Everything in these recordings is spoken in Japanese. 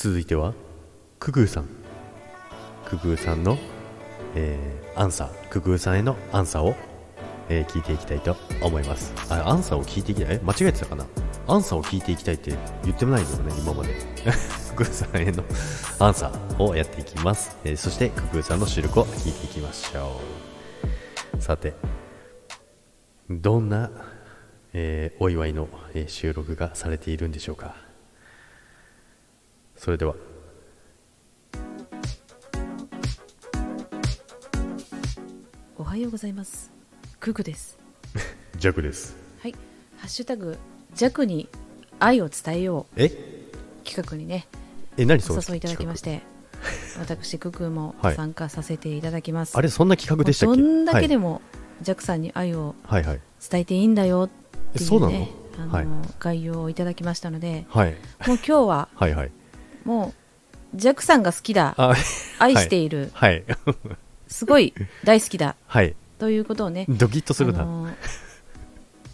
続いてはククーさん。ククーさんの、えーアンサー。ククーさんへのアンサーを、えー聞いていきたいと思います。あアンサーを聞いていきたい？間違えてたかな？アンサーを聞いていきたいって言ってもないけどね今まで。ククーさんへのアンサーをやっていきます、えーそしてククーさんの収録を聞いていきましょう。さてどんな、えお祝いの、え収録がされているんでしょうか？それでは。おはようございます。ククです。ジャクです。はい。ハッシュタグ弱に愛を伝えよえ？う企画にね。え何そのお誘いいただきまして私ククも はい。参加させていただきます、あれそんな企画でしたっけ？どんだけでも、も、ジャックさんに愛をはい、はい。はい伝えていいんだよっていうねあの、はい。概要をいただきましたのではい。もう今日ははいはいもうジャックさんが好きだ。あ愛している、はい。すごい大好きだ。はい。ということをねドキッとするな、あの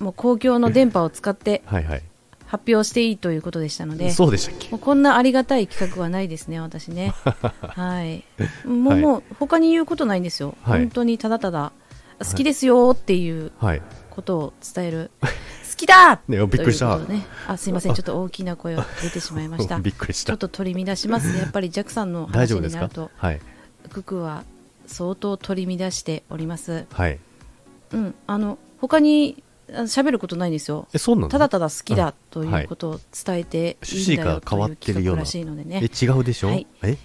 もう公共の電波を使ってはいはい。発表していいということでしたのでそうでしたっけ？もうこんなありがたい企画はないですね、私ね。はい。もう、はい。もう他に言うことないんですよ。はい。本当にただただ、好きですよっていうはい。ことを伝える。好きだ。ねびっくりした。ね。あ、すいません。ちょっと大きな声を出てしまいました。びっくりした。ちょっと取り乱しますね。やっぱりジャックさんの話大丈夫ですか？になると、はい。ククは相当取り乱しております。はい。うん。あの、他にあ喋ることないんですよ。えそうなの？ただただ好きだうん。ということを伝えてい。い趣旨んだよとが変わいうってるような企画らしいのでね。え違うでしょ、はい。え？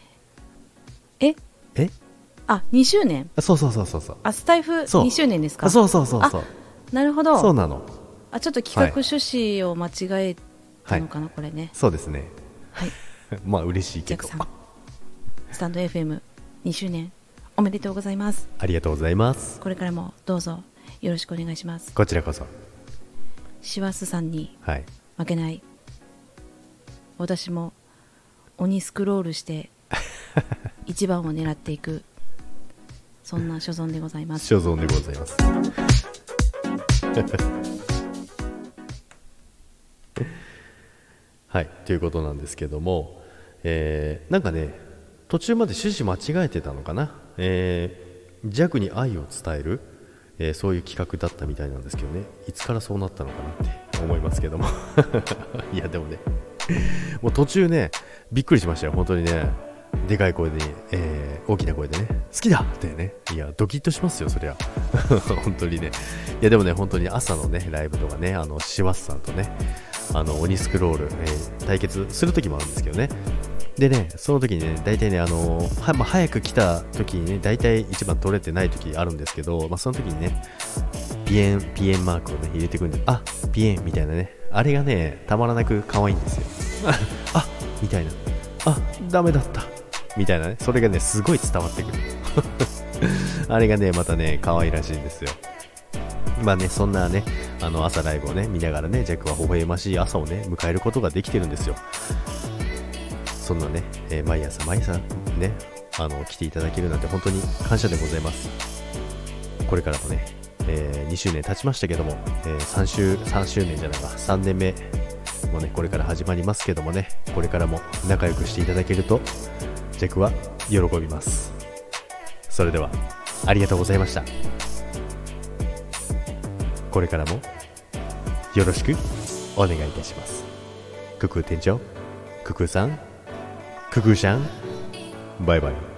え？え？あ、2周年。あそうそうそうそうそう。あ、スタイフそう。2周年ですか？あそうそうそうそう。なるほど。そうなのあ、ちょっと企画趣旨を間違えたのかな、これね。そうですねはい。まあ嬉しいけどスタンド FM2 周年、おめでとうございます。ありがとうございますこれからもどうぞよろしくお願いします。こちらこそ師走さんにはい負けない。私も鬼スクロールして 一番を狙っていく。そんな所存でございます。所存でございますはいということなんですけども、えーなんかね途中まで趣旨間違えてたのかな、えー弱に愛を伝える、えーそういう企画だったみたいなんですけどね。いつからそうなったのかなって思いますけども。いやでもねもう途中ねびっくりしましたよ。本当にねでかい声で、えー大きな声でね好きだってね。いやドキッとしますよそりゃ。本当にね。いやでもね本当に朝のねライブとかねあのシワスさんとねあの鬼スクロール、えー対決する時もあるんですけどねでね、その時にね、大体ね、あのはまあ、早く来た時にね、大体一番取れてない時あるんですけど、まあ、その時にね、ピエン、ピエンマークをね、入れてくるんで、あ、ピエンみたいなね、あれがね、たまらなく可愛いんですよ。あ、みたいな。あ、ダメだった。みたいなね、それがね、すごい伝わってくる。あれがね、またね、可愛らしいんですよ。まあね、そんなね、あの朝ライブをね、見ながらね、ジャックは微笑ましい朝をね、迎えることができてるんですよ。そんなね、えー毎朝毎朝ね、あの、来ていただけるなんて本当に感謝でございます。これからもね、え2周年経ちましたけども、え3週、3周年じゃないわ、3年目もね、これから始まりますけどもね、これからも仲良くしていただけると、ジャックは喜びます。それでは、ありがとうございました。これからも、よろしくお願いいたします。ククー店長、ククーさん、ククーシャン、バイバイ。